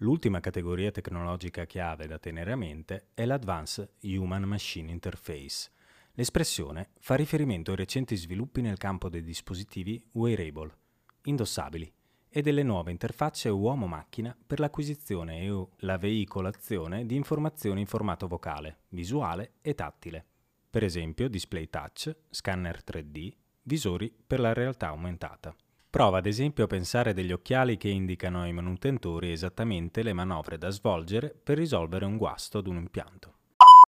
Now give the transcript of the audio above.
L'ultima categoria tecnologica chiave da tenere a mente è l'Advanced Human Machine Interface. L'espressione fa riferimento ai recenti sviluppi nel campo dei dispositivi wearable, indossabili, e delle nuove interfacce uomo-macchina per l'acquisizione e o la veicolazione di informazioni in formato vocale, visuale e tattile. Per esempio display touch, scanner 3D, visori per la realtà aumentata. Prova ad esempio a pensare degli occhiali che indicano ai manutentori esattamente le manovre da svolgere per risolvere un guasto ad un impianto.